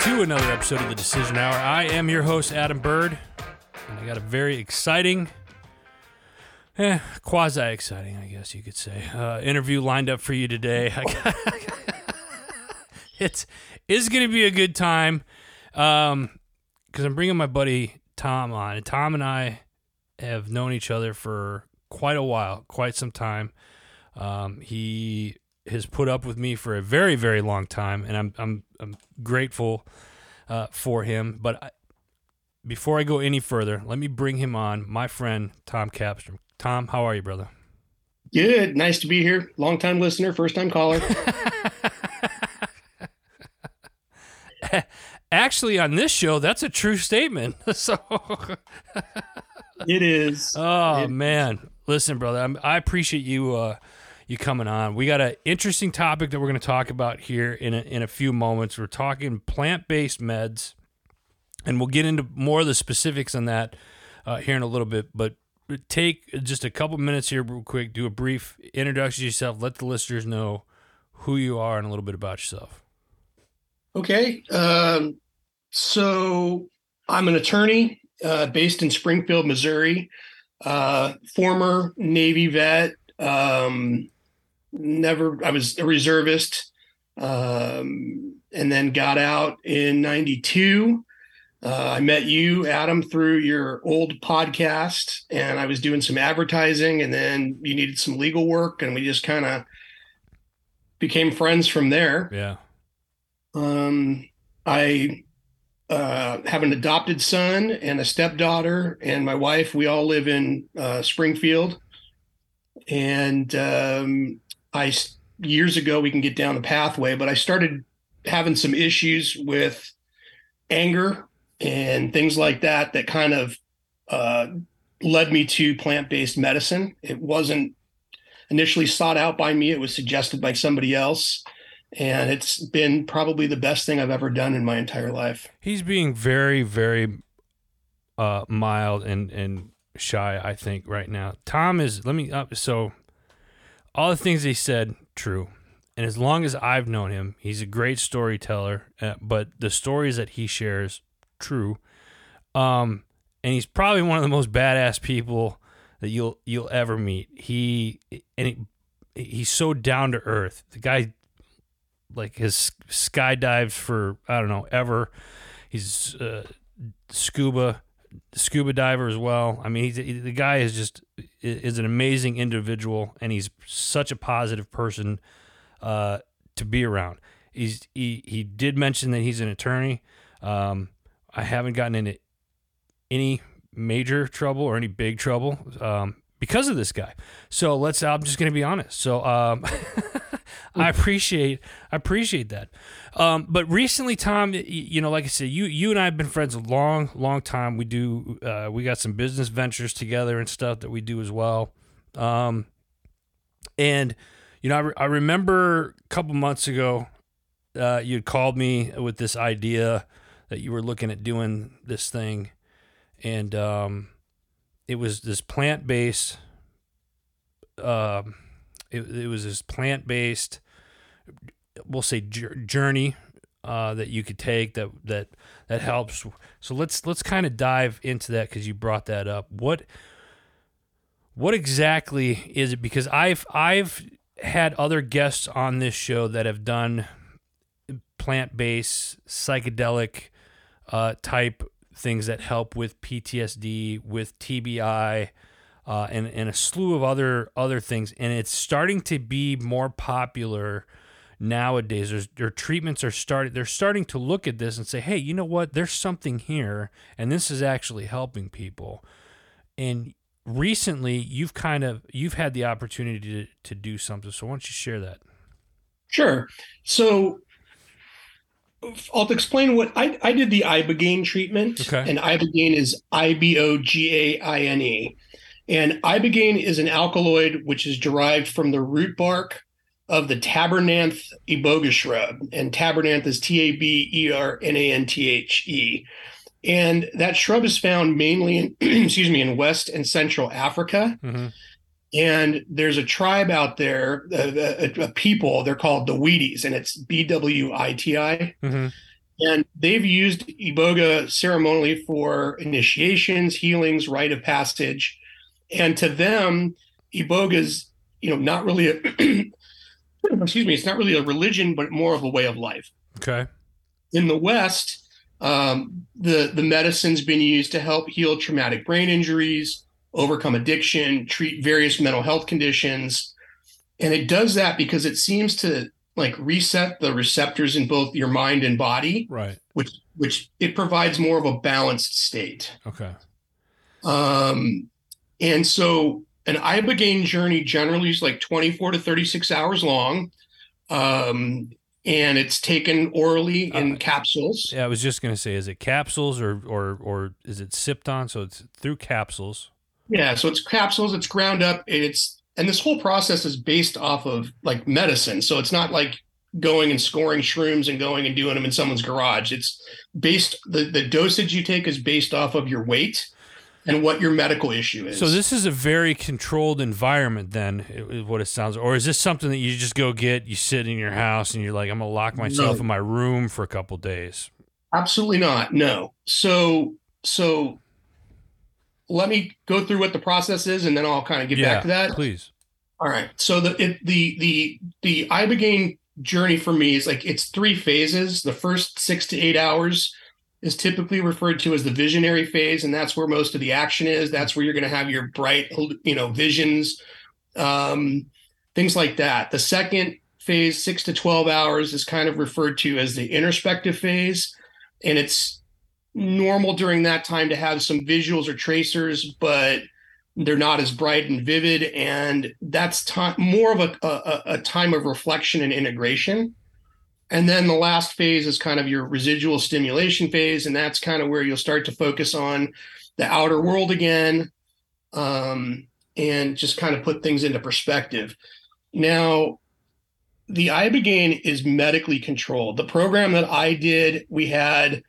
To another episode of the Decision Hour. I am your host, Adam Bird, and I got a very exciting, eh, quasi exciting, I guess you could say, uh, interview lined up for you today. it's is going to be a good time because um, I'm bringing my buddy Tom on. And Tom and I have known each other for quite a while, quite some time. Um, he has put up with me for a very, very long time, and I'm I'm I'm grateful uh, for him. But I, before I go any further, let me bring him on, my friend Tom Kapstrom. Tom, how are you, brother? Good. Nice to be here. Long time listener, first time caller. Actually, on this show, that's a true statement. so it is. Oh it man, is. listen, brother, I'm, i appreciate you uh, you coming on. We got an interesting topic that we're going to talk about here in a, in a few moments. We're talking plant based meds, and we'll get into more of the specifics on that uh, here in a little bit. But take just a couple minutes here, real quick. Do a brief introduction to yourself. Let the listeners know who you are and a little bit about yourself. Okay. Um, so I'm an attorney uh, based in Springfield, Missouri. Uh, former Navy vet. Um, never i was a reservist um, and then got out in 92 uh, i met you adam through your old podcast and i was doing some advertising and then you needed some legal work and we just kind of became friends from there. Yeah. Um, i uh, have an adopted son and a stepdaughter and my wife we all live in uh, springfield. And um, I years ago we can get down the pathway, but I started having some issues with anger and things like that that kind of uh, led me to plant-based medicine. It wasn't initially sought out by me; it was suggested by somebody else, and it's been probably the best thing I've ever done in my entire life. He's being very, very uh, mild and and shy. I think right now, Tom is. Let me. Uh, so all the things he said true. And as long as I've known him, he's a great storyteller. Uh, but the stories that he shares, true. Um, and he's probably one of the most badass people that you'll you'll ever meet. He and he, he's so down to earth. The guy, like, has skydives for I don't know ever. He's uh, scuba scuba diver as well. I mean, he's the guy is just is an amazing individual, and he's such a positive person uh, to be around. He's he he did mention that he's an attorney. Um, I haven't gotten into any major trouble or any big trouble um, because of this guy. So let's. I'm just going to be honest. So um, I appreciate I appreciate that. Um, but recently, Tom, you know, like I said, you you and I have been friends a long, long time. We do uh, we got some business ventures together and stuff that we do as well. Um, and you know, I, re- I remember a couple months ago, uh, you called me with this idea that you were looking at doing this thing, and um, it was this plant based. Uh, it, it was this plant based we'll say journey uh, that you could take that that that helps. So let's let's kind of dive into that because you brought that up. What what exactly is it? Because I've I've had other guests on this show that have done plant based psychedelic uh, type things that help with PTSD, with TBI. Uh, and, and a slew of other other things, and it's starting to be more popular nowadays. There's their treatments are starting they're starting to look at this and say hey you know what? There's something here and this is actually helping people. And recently you've kind of you've had the opportunity to, to do something. So why don't you share that? Sure. So I'll explain what I, I did the ibogaine treatment okay. and ibogaine is i-b-o-g-a-i-n-e and ibogaine is an alkaloid which is derived from the root bark of the tabernanthe iboga shrub, and tabernanthe is T A B E R N A N T H E. And that shrub is found mainly in, excuse me, in West and Central Africa. Mm-hmm. And there's a tribe out there, a, a, a, people, they're called the Bwiti, and it's B W I T I. Mm-hmm. And they've used iboga ceremonially for initiations, healings, rite of passage. And to them, iboga's, you know, not really a excuse me, it's not really a religion, but more of a way of life. Okay. In the West, um, the the medicine's been used to help heal traumatic brain injuries, overcome addiction, treat various mental health conditions, and it does that because it seems to like reset the receptors in both your mind and body, Right. which which it provides more of a balanced state. Okay. Um, and so an ibogaine journey generally is like 24 to 36 hours long. Um, and it's taken orally in Uh, capsules. Yeah, I was just gonna say, is it capsules or or or is it sipped on? So it's through capsules. Yeah, so it's capsules, it's ground up, it's and this whole process is based off of like medicine. So it's not like going and scoring shrooms and going and doing them in someone's garage. It's based the the dosage you take is based off of your weight and what your medical issue is. So this is a very controlled environment, then, is what it sounds. Or is this something that you just go get? You sit in your house and you're like, I'm gonna lock myself No. in my room for a couple days. Absolutely not. No. So so let me go through what the process is and then I'll kind of get yeah, back to that. please. All right. So the it, the the the ibogaine journey for me is like it's three phases. The first 6 to 8 hours is typically referred to as the visionary phase and that's where most of the action is. That's where you're going to have your bright, you know, visions um things like that. The second phase 6 to 12 hours is kind of referred to as the introspective phase and it's normal during that time to have some visuals or tracers but they're not as bright and vivid and that's time more of a, a, a time of reflection and integration and then the last phase is kind of your residual stimulation phase and that's kind of where you'll start to focus on the outer world again um, and just kind of put things into perspective. Now the ibogaine is medically controlled. The program that i did we had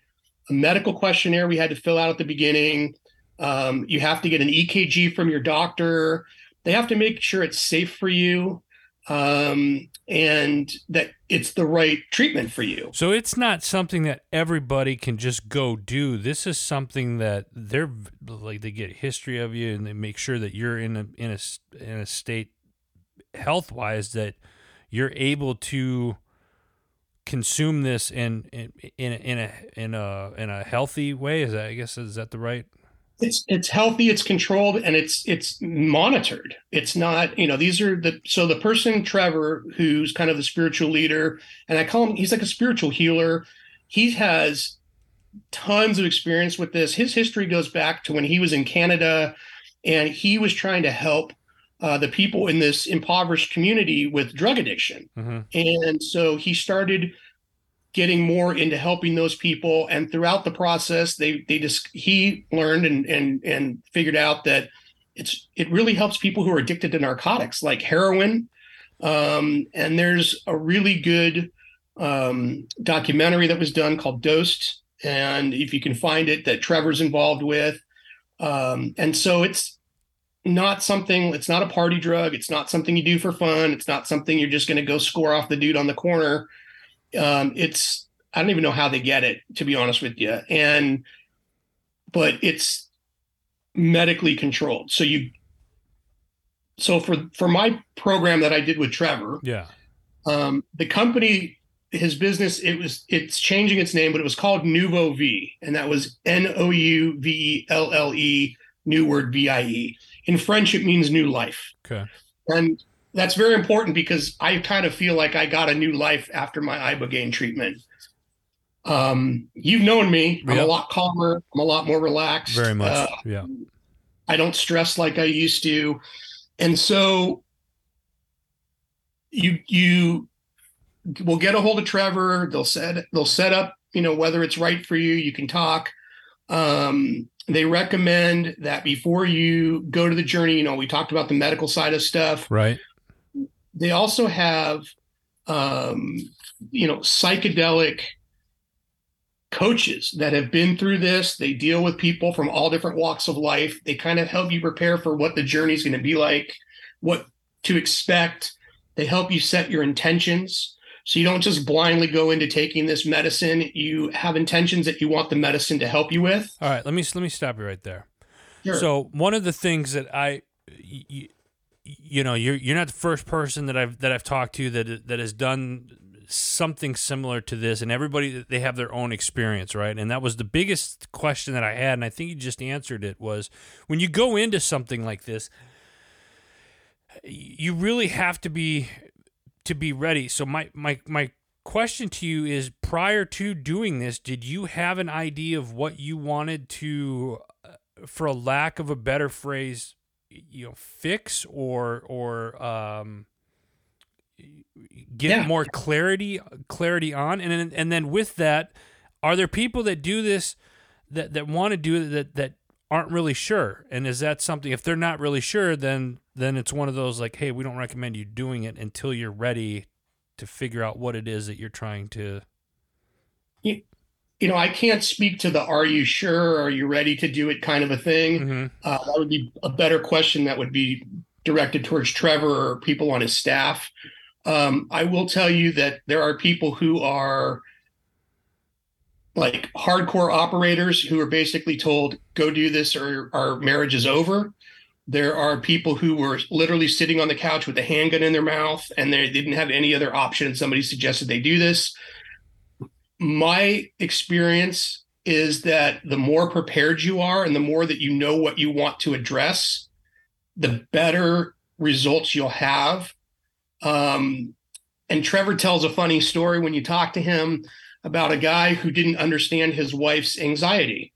a medical questionnaire we had to fill out at the beginning. Um, you have to get an EKG from your doctor. They have to make sure it's safe for you um, and that it's the right treatment for you. So it's not something that everybody can just go do. This is something that they're like they get history of you and they make sure that you're in a in a in a state health wise that you're able to consume this in in in a, in a in a in a healthy way. Is that I guess is that the right? It's it's healthy, it's controlled, and it's it's monitored. It's not, you know, these are the so the person Trevor, who's kind of the spiritual leader, and I call him he's like a spiritual healer. He has tons of experience with this. His history goes back to when he was in Canada, and he was trying to help uh, the people in this impoverished community with drug addiction. Mm-hmm. And so he started getting more into helping those people. And throughout the process, they they just he learned and and and figured out that it's it really helps people who are addicted to narcotics like heroin. Um, and there's a really good um, documentary that was done called Dosed, and if you can find it, that Trevor's involved with. Um, and so it's not something it's not a party drug it's not something you do for fun it's not something you're just going to go score off the dude on the corner um, it's i don't even know how they get it to be honest with you and but it's medically controlled so you so for for my program that i did with trevor Yeah. um, the company his business it was it's changing its name but it was called Nouvelle Vie and that was n-o-u-v-e-l-l-e new word v-i-e in french it means new life Okay. and that's very important because i kind of feel like i got a new life after my ibogaine treatment um, you've known me i'm Yep. a lot calmer i'm a lot more relaxed Very much. Uh, yeah. I don't stress like I used to. And so you you will get a hold of Trevor. They'll set they'll set up, you know, whether it's right for you, you can talk. Um, they recommend that before you go to the journey, you know, we talked about the medical side of stuff. Right. They also have um, you know, psychedelic coaches that have been through this. They deal with people from all different walks of life. They kind of help you prepare for what the journey is going to be like, what to expect. They help you set your intentions. So you don't just blindly go into taking this medicine. You have intentions that you want the medicine to help you with. All right, let me let me stop you right there. Sure. So one of the things that I, you, know, you're you're not the first person that I've that I've talked to that that has done something similar to this, and everybody they have their own experience, right? And that was the biggest question that I had, and I think you just answered it. Was when you go into something like this, you really have to be to be ready. So my my my question to you is prior to doing this, did you have an idea of what you wanted to uh, for a lack of a better phrase, you know, fix or or um get Yeah. more clarity clarity on and then, and then with that are there people that do this that that want to do that that aren't really sure and is that something if they're not really sure then then it's one of those like hey we don't recommend you doing it until you're ready to figure out what it is that you're trying to You know, I can't speak to the "Are you sure? Are you ready to do it?" kind of a thing. Mhm. Uh, that would be a better question that would be directed towards Trevor or people on his staff. Um, I will tell you that there are people who are like hardcore operators who are basically told, go do this or our marriage is over. There are people who were literally sitting on the couch with a handgun in their mouth and they didn't have any other option. And somebody suggested they do this. My experience is that the more prepared you are and the more that you know what you want to address, the better results you'll have. Um, and Trevor tells a funny story when you talk to him about a guy who didn't understand his wife's anxiety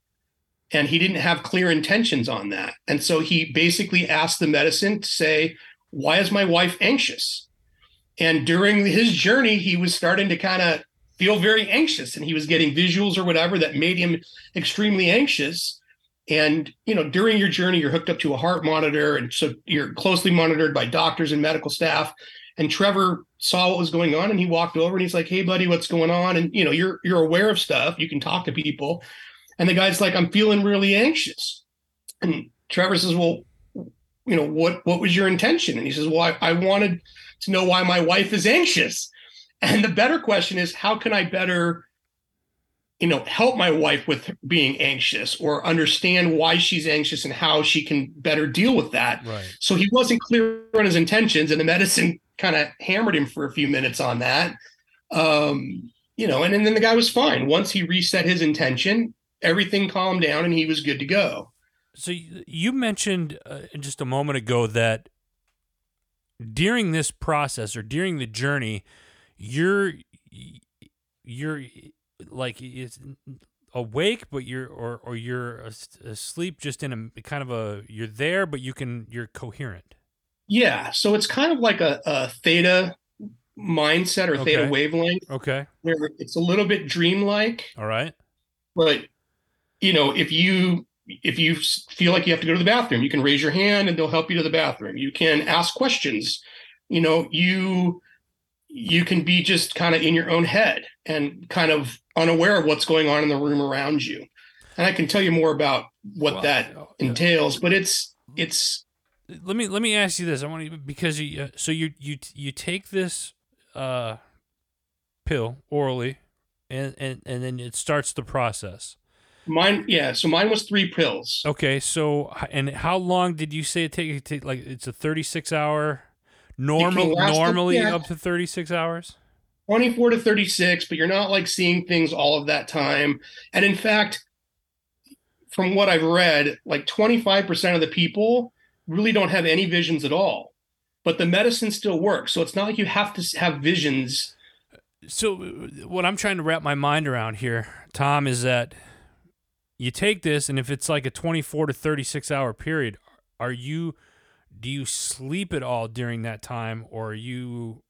and he didn't have clear intentions on that. And so he basically asked the medicine to say, Why is my wife anxious? And during his journey, he was starting to kind of feel very anxious and he was getting visuals or whatever that made him extremely anxious. And, you know, during your journey, you're hooked up to a heart monitor. And so you're closely monitored by doctors and medical staff. And Trevor saw what was going on and he walked over and he's like, Hey buddy, what's going on? And you know, you're you're aware of stuff. You can talk to people. And the guy's like, I'm feeling really anxious. And Trevor says, Well, you know, what what was your intention? And he says, Well, I, I wanted to know why my wife is anxious. And the better question is, how can I better, you know, help my wife with being anxious or understand why she's anxious and how she can better deal with that? right So he wasn't clear on his intentions, and the medicine kind of hammered him for a few minutes on that. Um, you know, and, and then the guy was fine. Once he reset his intention, everything calmed down and he was good to go. So you mentioned uh, just a moment ago that during this process or during the journey, you're you're like it's awake, but you're or or you're asleep, just in a kind of a you're there, but you can you're coherent. Yeah. So it's kind of like a, a theta mindset or theta wavelength Okay, where it's a little bit dreamlike, all right, but you know, if you if you feel like you have to go to the bathroom, you can raise your hand and they'll help you to the bathroom. You can ask questions. You know, you you can be just kind of in your own head and kind of unaware of what's going on in the room around you. And I can tell you more about what Well, that uh, entails, but it's it's let me let me ask you this. I want to because you uh, so you you you take this uh pill orally, and and and then it starts the process. mine. Yeah. So mine was three pills. Okay, so and how long did you say it take? It take like it's a thirty six hour normal last up- normally yeah. up to thirty six hours. 24 to 36, but you're not like seeing things all of that time. And in fact, from what I've read, like 25% of the people really don't have any visions at all. But the medicine still works. So it's not like you have to have visions. So what I'm trying to wrap my mind around here, Tom, is that you take this, and if it's like a twenty four to thirty six hour period, are you do you sleep at all during that time, or are you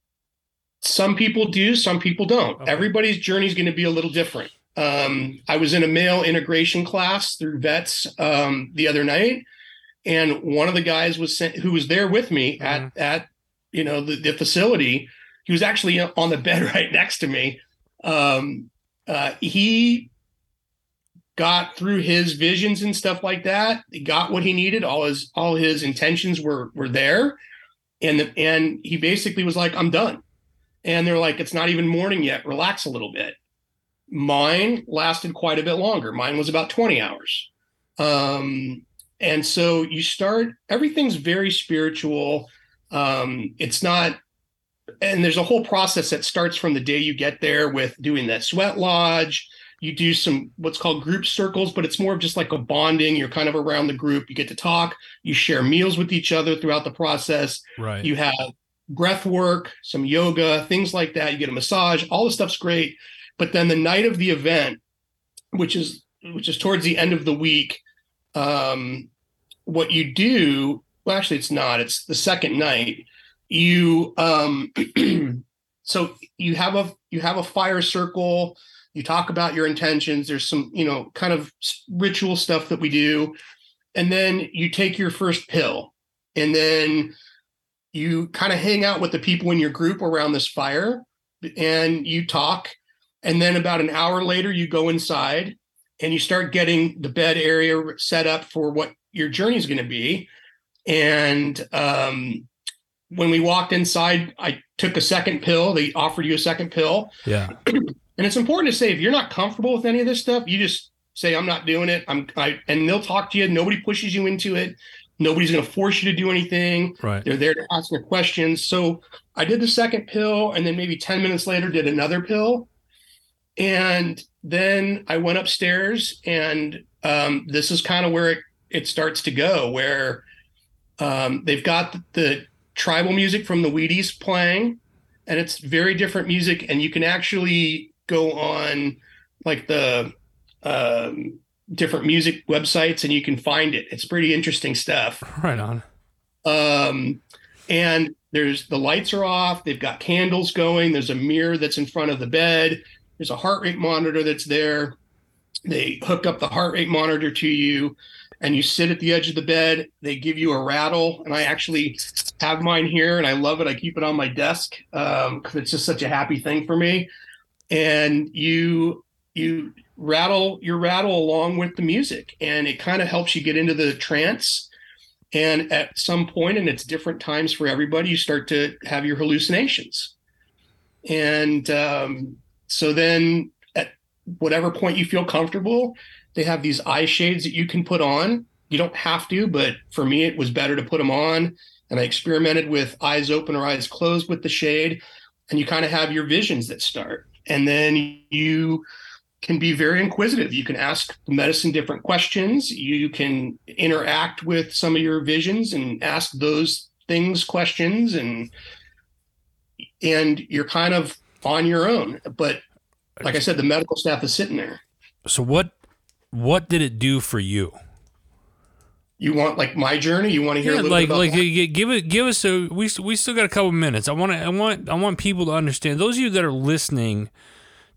Some people do, some people don't. Okay. Everybody's journey is going to be a little different. Um, I was in a male integration class through vets um, the other night, and one of the guys was sent, who was there with me at at you know the, the facility. He was actually on the bed right next to me. Um, uh, he got through his visions and stuff like that. He got what he needed. All his all his intentions were were there, and the, and he basically was like, "I'm done." and they're like, it's not even morning yet. Relax a little bit. Mine lasted quite a bit longer. Mine was about 20 hours. Um, and so you start, everything's very spiritual. Um, it's not, and there's a whole process that starts from the day you get there with doing that sweat lodge. You do some what's called group circles, but it's more of just like a bonding. You're kind of around the group. You get to talk. You share meals with each other throughout the process. Right. You have breath work, some yoga, things like that. You get a massage. All the stuff's great. But then the night of the event, which is which is towards the end of the week, um, what you do, well, actually, it's not. It's the second night. You um, so you have a you have a fire circle. You talk about your intentions. There's some you know kind of ritual stuff that we do, and then you take your first pill, and then you kind of hang out with the people in your group around this fire, and you talk. And then about an hour later, you go inside and you start getting the bed area set up for what your journey is going to be. And um, when we walked inside, I took a second pill. They offered you a second pill. Yeah. and it's important to say if you're not comfortable with any of this stuff, you just say I'm not doing it. I'm I and they'll talk to you. Nobody pushes you into it. Nobody's going to force you to do anything. Right. They're there to ask you questions. So I did the second pill, and then maybe ten minutes later did another pill, and then I went upstairs, and um, this is kind of where it, it starts to go, where um, they've got the, the tribal music from the Bwiti playing, and it's very different music, and you can actually go on like the um, different music websites and you can find it. It's pretty interesting stuff. Right on. Um, and there's the lights are off. They've got candles going. There's a mirror that's in front of the bed. There's a heart rate monitor that's there. They hook up the heart rate monitor to you and you sit at the edge of the bed. They give you a rattle. And I actually have mine here and I love it. I keep it on my desk because um, it's just such a happy thing for me. And you, you rattle your rattle along with the music and it kind of helps you get into the trance. And at some point and it's different times for everybody you start to have your hallucinations. And um, so then at whatever point you feel comfortable they have these eye shades that you can put on. You don't have to but for me it was better to put them on and i experimented with eyes open or eyes closed with the shade and you kind of have your visions that start and then you can be very inquisitive. You can ask medicine different questions. You can interact with some of your visions and ask those things questions and and you're kind of on your own. But like I said, the medical staff is sitting there. So what what did it do for you? You want like my journey? You want to hear Yeah, a little like bit about like that? give it give us a we we still got a couple minutes. I want to I want I want people to understand. Those of you that are listening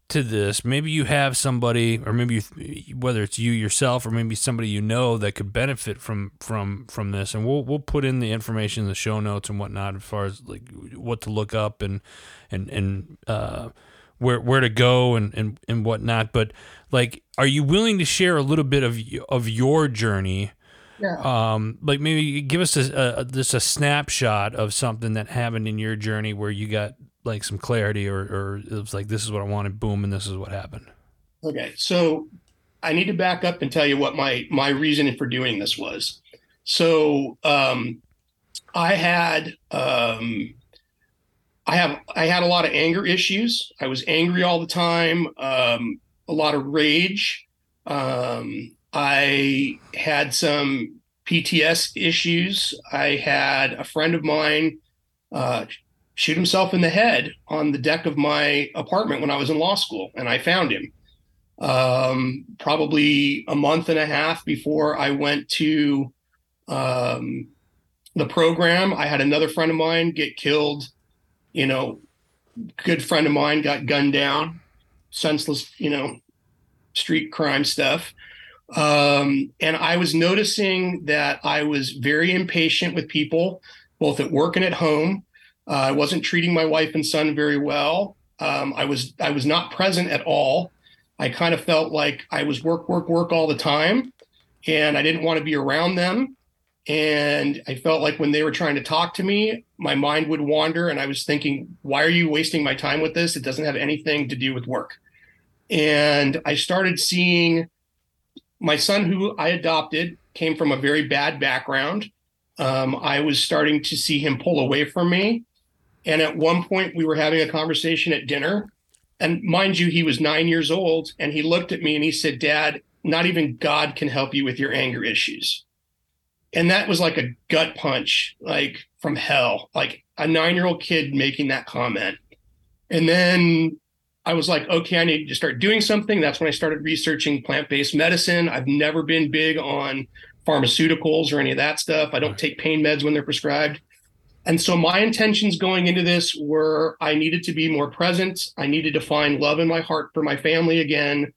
to this, maybe you have somebody, or maybe you, whether it's you yourself or maybe somebody you know that could benefit from from from this, and we'll we'll put in the information in the show notes and whatnot as far as like what to look up and and and uh, where where to go and and and whatnot. But like, are you willing to share a little bit of of your journey? Yeah. Um, like maybe give us a, a just a snapshot of something that happened in your journey where you got like some clarity or, or it was like this is what I wanted, boom, and this is what happened. Okay, so I need to back up and tell you what my my reasoning for doing this was. So um, I had um, I have I had a lot of anger issues. I was angry all the time, um, a lot of rage. Um, I had some PTS issues. I had a friend of mine uh, shoot himself in the head on the deck of my apartment when I was in law school, and I found him um, probably a month and a half before I went to um, the program. I had another friend of mine get killed. You know, good friend of mine got gunned down, senseless. You know, street crime stuff. Um, and I was noticing that I was very impatient with people, both at work and at home. Uh, I wasn't treating my wife and son very well. Um, I was I was not present at all. I kind of felt like I was work work work all the time, and I didn't want to be around them. And I felt like when they were trying to talk to me, my mind would wander. And I was thinking, why are you wasting my time with this? It doesn't have anything to do with work. And I started seeing my son, who I adopted, came from a very bad background. Um, I was starting to see him pull away from me. And at one point, we were having a conversation at dinner. And mind you, he was nine years old. And he looked at me and he said, Dad, not even God can help you with your anger issues and that was like a gut punch like from hell like a nine year old kid making that comment and then i was like okay i need to start doing something. That's when i started researching plant-based medicine. I've never been big on pharmaceuticals or any of that stuff. I don't take pain meds when they're prescribed. And so my intentions going into this were i needed to be more present. I needed to find love in my heart for my family again.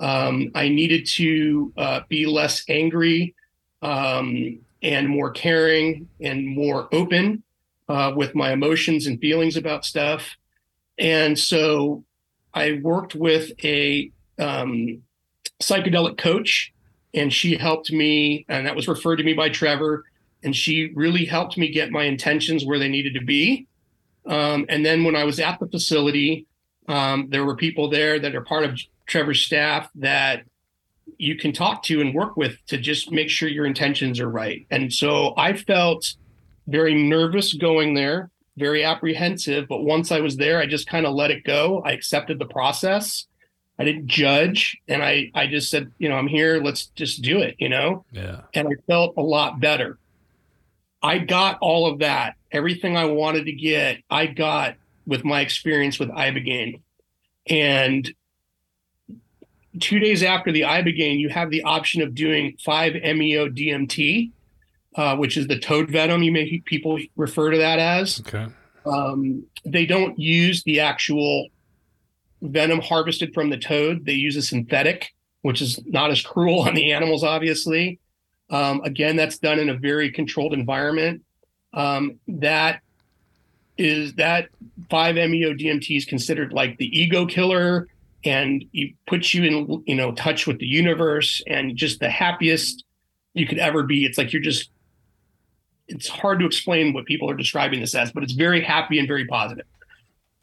Um, i needed to uh, be less angry um, and more caring and more open uh, with my emotions and feelings about stuff. And so I worked with a um, psychedelic coach, and she helped me, and that was referred to me by Trevor. And she really helped me get my intentions where they needed to be. Um, and then when I was at the facility, um, there were people there that are part of Trevor's staff that you can talk to and work with to just make sure your intentions are right. And so I felt very nervous going there, very apprehensive. But once I was there, I just kind of let it go. I accepted the process. I didn't judge. And I, I just said, you know, I'm here. Let's just do it, you know? Yeah. And I felt a lot better. I got all of that. Everything I wanted to get, I got with my experience with Ibogaine. And two days after the ibogaine, you have the option of doing 5-MeO DMT, uh, which is the toad venom. You may people refer to that as. Okay. Um, they don't use the actual venom harvested from the toad. They use a synthetic, which is not as cruel on the animals, obviously. Um, again, that's done in a very controlled environment. Um, that is that 5-MeO DMT is considered like the ego killer and it puts you in you know touch with the universe and just the happiest you could ever be it's like you're just it's hard to explain what people are describing this as but it's very happy and very positive.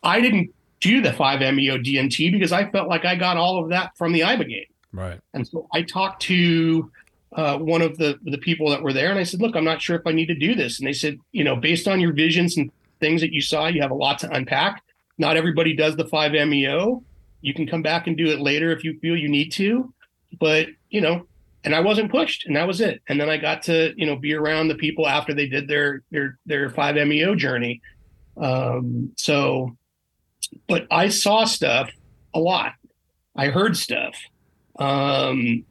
I didn't do the 5-meo dmt because i felt like i got all of that from the ibogaine right. And so i talked to uh, one of the the people that were there and i said look i'm not sure if i need to do this. And they said you know based on your visions and things that you saw you have a lot to unpack. Not everybody does the 5-meo you can come back and do it later if you feel you need to. But, you know, and I wasn't pushed and that was it. And then I got to, you know, be around the people after they did their their their 5-MeO journey. Um, so but I saw stuff a lot. I heard stuff. Um,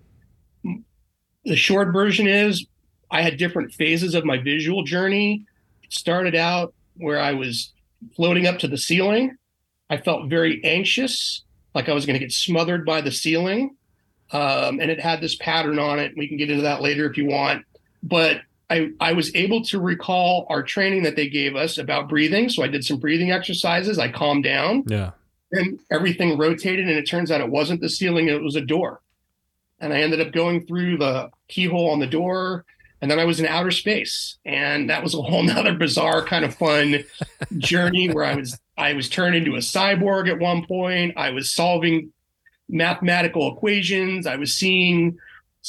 the short version is I had different phases of my visual journey. It started out where I was floating up to the ceiling. I felt very anxious like I was going to get smothered by the ceiling. Um, and it had this pattern on it. We can get into that later if you want. But I, I was able to recall our training that they gave us about breathing. So I did some breathing exercises. I calmed down. Yeah. And everything rotated. And it turns out it wasn't the ceiling, it was a door. And I ended up going through the keyhole on the door. And then I was in outer space. And that was a whole nother bizarre kind of fun journey where I was I was turned into a cyborg at one point. I was solving mathematical equations. I was seeing,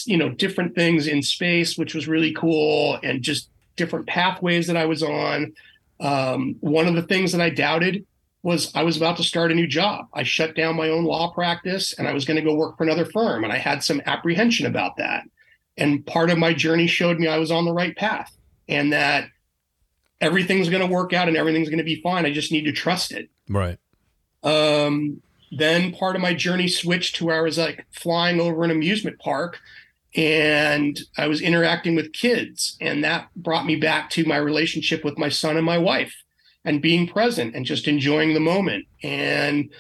you know, different things in space, which was really cool, and just different pathways that I was on. Um, one of the things that I doubted was I was about to start a new job. I shut down my own law practice and I was going to go work for another firm. And I had some apprehension about that. And part of my journey showed me I was on the right path and that everything's going to work out and everything's going to be fine. I just need to trust it. Right. Um, then part of my journey switched to where I was like flying over an amusement park and I was interacting with kids. And that brought me back to my relationship with my son and my wife and being present and just enjoying the moment. And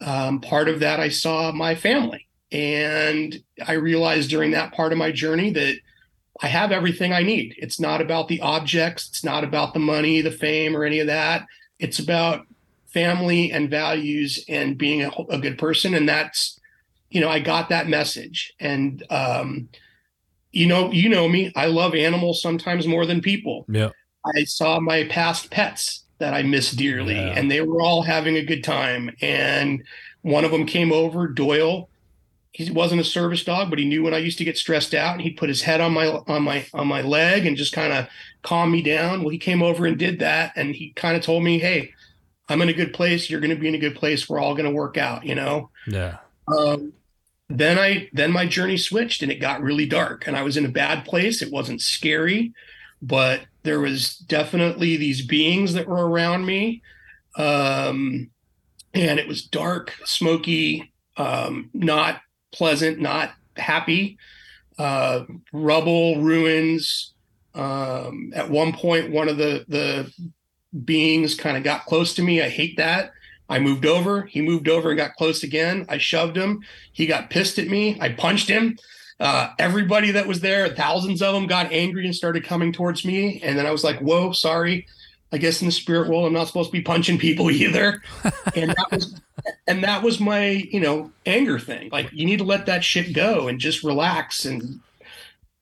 um, part of that, I saw my family. And I realized during that part of my journey that I have everything I need. It's not about the objects, it's not about the money, the fame, or any of that. It's about family and values and being a, a good person. And that's, you know, I got that message. And um, you know, you know me. I love animals sometimes more than people. Yeah. I saw my past pets that I miss dearly, Yeah. and they were all having a good time. And one of them came over, Doyle. He wasn't a service dog, but he knew when I used to get stressed out, and he'd put his head on my on my on my leg and just kind of calm me down. Well, he came over and did that, and he kind of told me, "Hey, I'm in a good place. You're going to be in a good place. We're all going to work out." You know. Yeah. Um, then I then my journey switched and it got really dark and I was in a bad place. It wasn't scary, but there was definitely these beings that were around me. Um, and it was dark, smoky, um, not pleasant, not happy. Uh, rubble, ruins. Um, at one point, one of the the beings kind of got close to me. I hate that. I moved over. He moved over and got close again. I shoved him. He got pissed at me. I punched him. Uh, everybody that was there, thousands of them, got angry and started coming towards me. And then I was like, "Whoa, sorry. I guess in the spirit world, I'm not supposed to be punching people either." and that was, and that was my, you know, anger thing. Like you need to let that shit go and just relax. And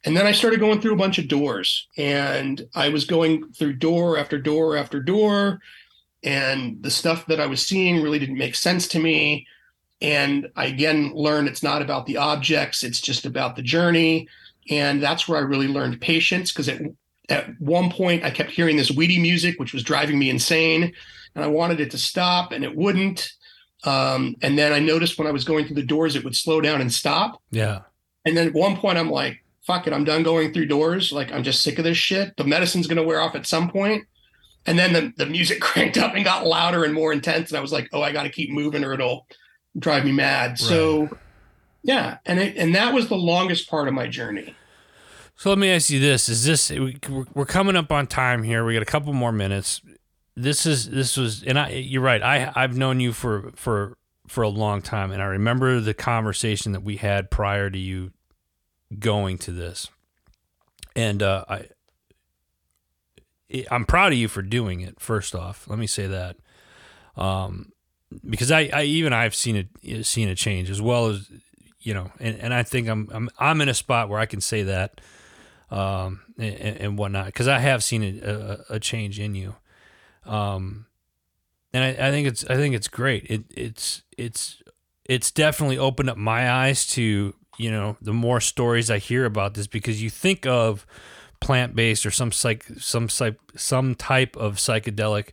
and then I started going through a bunch of doors, and I was going through door after door after door and the stuff that I was seeing really didn't make sense to me. And I again learned it's not about the objects, it's just about the journey. And that's where I really learned patience because at, at one point I kept hearing this Bwiti music, which was driving me insane. And I wanted it to stop and it wouldn't. Um, and then I noticed when I was going through the doors, it would slow down and stop. Yeah. And then at one point, I'm like, fuck it, I'm done going through doors. Like, I'm just sick of this shit. The medicine's to wear off at some point. And then the, the music cranked up and got louder and more intense. And I was like, oh, I got to keep moving or it'll drive me mad. So, yeah. And it, and that was the longest part of my journey. So let me ask you this: Is this we- we're coming up on time here? We got a couple more minutes. This is this was, and I you're right. I I've known you for for for a long time, and I remember the conversation that we had prior to you going to this, and uh, I I'm proud of you for doing it. First off, let me say that, um, because I, I even I've seen it seen a change as well as you know, and, and I think I'm I'm I'm in a spot where I can say that um, and, and whatnot because I have seen a, a, a change in you, um, and I, I think it's I think it's great. It it's it's it's definitely opened up my eyes to you know the more stories I hear about this because you think of plant based or some psych some psych some type of psychedelic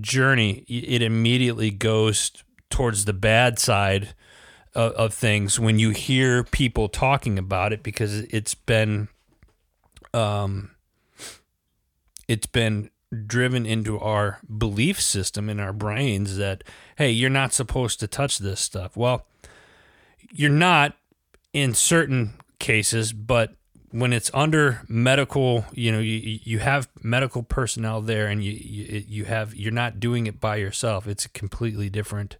journey, it immediately goes towards the bad side of, of things when you hear people talking about it because it's been um it's been driven into our belief system in our brains that hey you're not supposed to touch this stuff. Well you're not in certain cases but when it's under medical you know you, you have medical personnel there and you, you you have you're not doing it by yourself. It's a completely different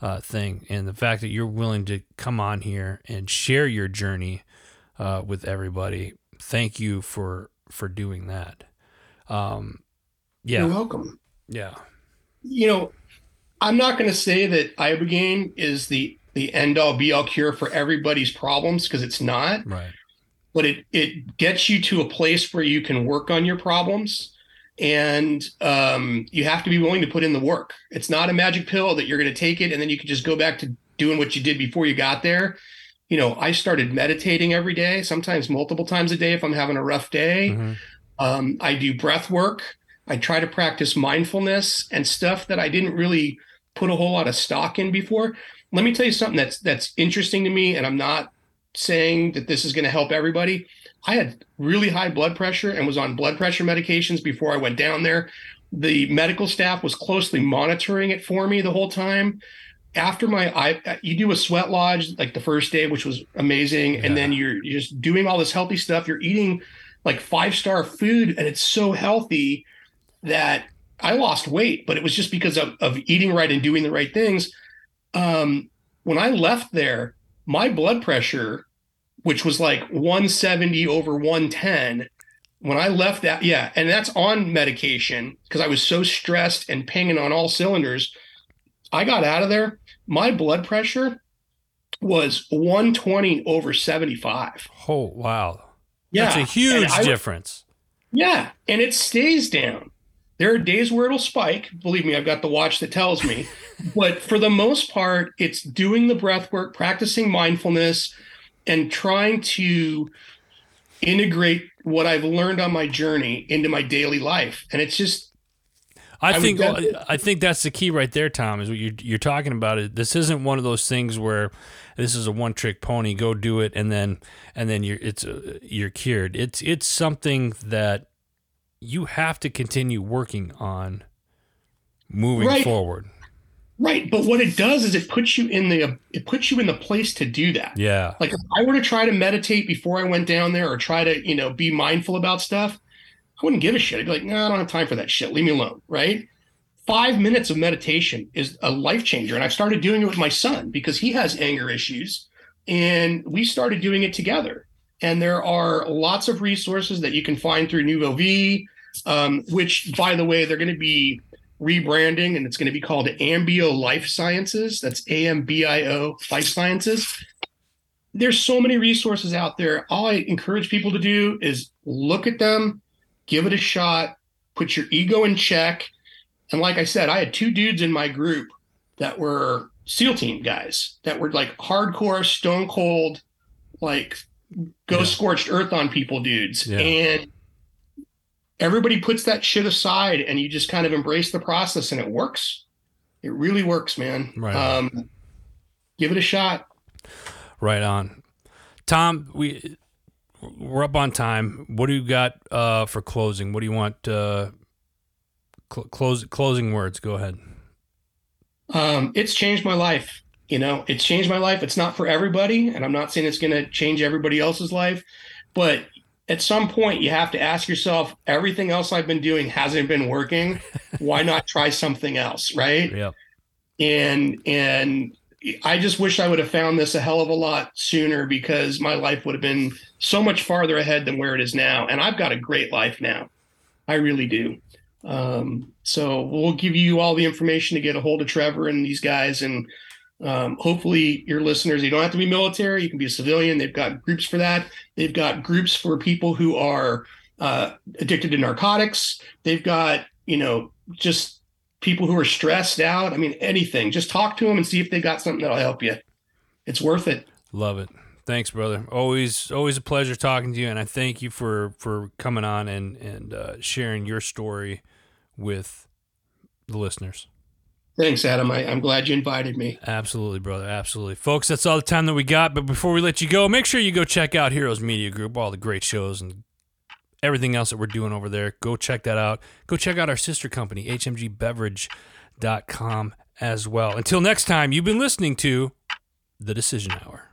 uh, thing. And the fact that you're willing to come on here and share your journey uh, with everybody thank you for for doing that. Um yeah. You're welcome. yeah. You know, I'm not going to say that ibogaine is the the end all be all cure for everybody's problems because it's not. right. But it it gets you to a place where you can work on your problems and um, you have to be willing to put in the work. It's not a magic pill that you're going to take it and then you can just go back to doing what you did before you got there. You know i started meditating every day sometimes multiple times a day if i'm having a rough day. Mhm. um, i do breath work. I try to practice mindfulness and stuff that i didn't really put a whole lot of stock in before let me tell you something that's that's interesting to me and i'm not saying that this is going to help everybody. I had really high blood pressure and was on blood pressure medications before I went down there. The medical staff was closely monitoring it for me the whole time. After my, I you do a sweat lodge like the first day, which was amazing, Yeah. and then you're, you're just doing all this healthy stuff. You're eating like five star food, and it's so healthy that I lost weight, but it was just because of, of eating right and doing the right things. Um, when I left there, my blood pressure, which was like 170 over 110, when I left that, yeah, and that's on medication because I was so stressed and pinging on all cylinders. I got out of there. My blood pressure was 120 over 75. Oh wow. Yeah. That's a huge I- difference. Yeah, and it stays down. There are days where it'll spike. Believe me, I've got the watch that tells me. but for the most part, it's doing the breath work, practicing mindfulness, and trying to integrate what I've learned on my journey into my daily life. And it's just I, I think I think that's the key right there, Tom. Is what you're you're talking about. It. This isn't one of those things where this is a one trick pony. Go do it, and then and then you're it's uh, you're cured. It's it's something that you have to continue working on, moving Right. forward. right. But what it does is it puts you in the it puts you in the place to do that. Yeah, Like if I were to try to meditate before I went down there or try to, you know, be mindful about stuff, I wouldn't give a shit. I'd be like, no, I don't have time for that shit. Leave me alone. Right. Five minutes of meditation is a life changer. And I've started doing it with my son because he has anger issues. And we started doing it together. And there are lots of resources that you can find through V, um, which, by the way, they're going to be rebranding and it's going to be called Ambio Life Sciences. That's A M B I O Life Sciences there's so many resources out there. All I encourage people to do is look at them, give it a shot, put your ego in check. And like I said, I had two dudes in my group that were SEAL team guys that were like hardcore, stone cold, like go Yeah. scorched earth on people dudes. Yeah. And everybody puts that shit aside and you just kind of embrace the process and it works. It really works, man. Right. Um, give it a shot. right on. Tom, we we're up on time. What do you got uh, for closing? What do you want? Uh, cl- close closing words. Go ahead. Um, it's changed my life. You know, it's changed my life. It's not for everybody, and I'm not saying it's going to change everybody else's life, but at some point you have to ask yourself, everything else I've been doing hasn't been working. Why not try something else, right? Yeah. And and I just wish I would have found this a hell of a lot sooner because my life would have been so much farther ahead than where it is now. And I've got a great life now. I really do. Um, so we'll give you all the information to get a hold of Trevor and these guys. And um, hopefully, your listeners, you don't have to be military, you can be a civilian. They've got groups for that. They've got groups for people who are uh, addicted to narcotics. They've got, you know, just people who are stressed out. I mean, anything. Just talk to them and see if they got something that'll help you. It's worth it. Love it. Thanks, brother. Always, always a pleasure talking to you, and I thank you for for coming on and and uh, sharing your story with the listeners. Thanks, Adam. I, I'm glad you invited me. Absolutely, brother. Absolutely. Folks, that's all the time that we got. But before we let you go, make sure you go check out Heroes Media Group, all the great shows and everything else that we're doing over there. Go check that out. Go check out our sister company, hmgbeverage.com as well. Until next time, you've been listening to The Decision Hour.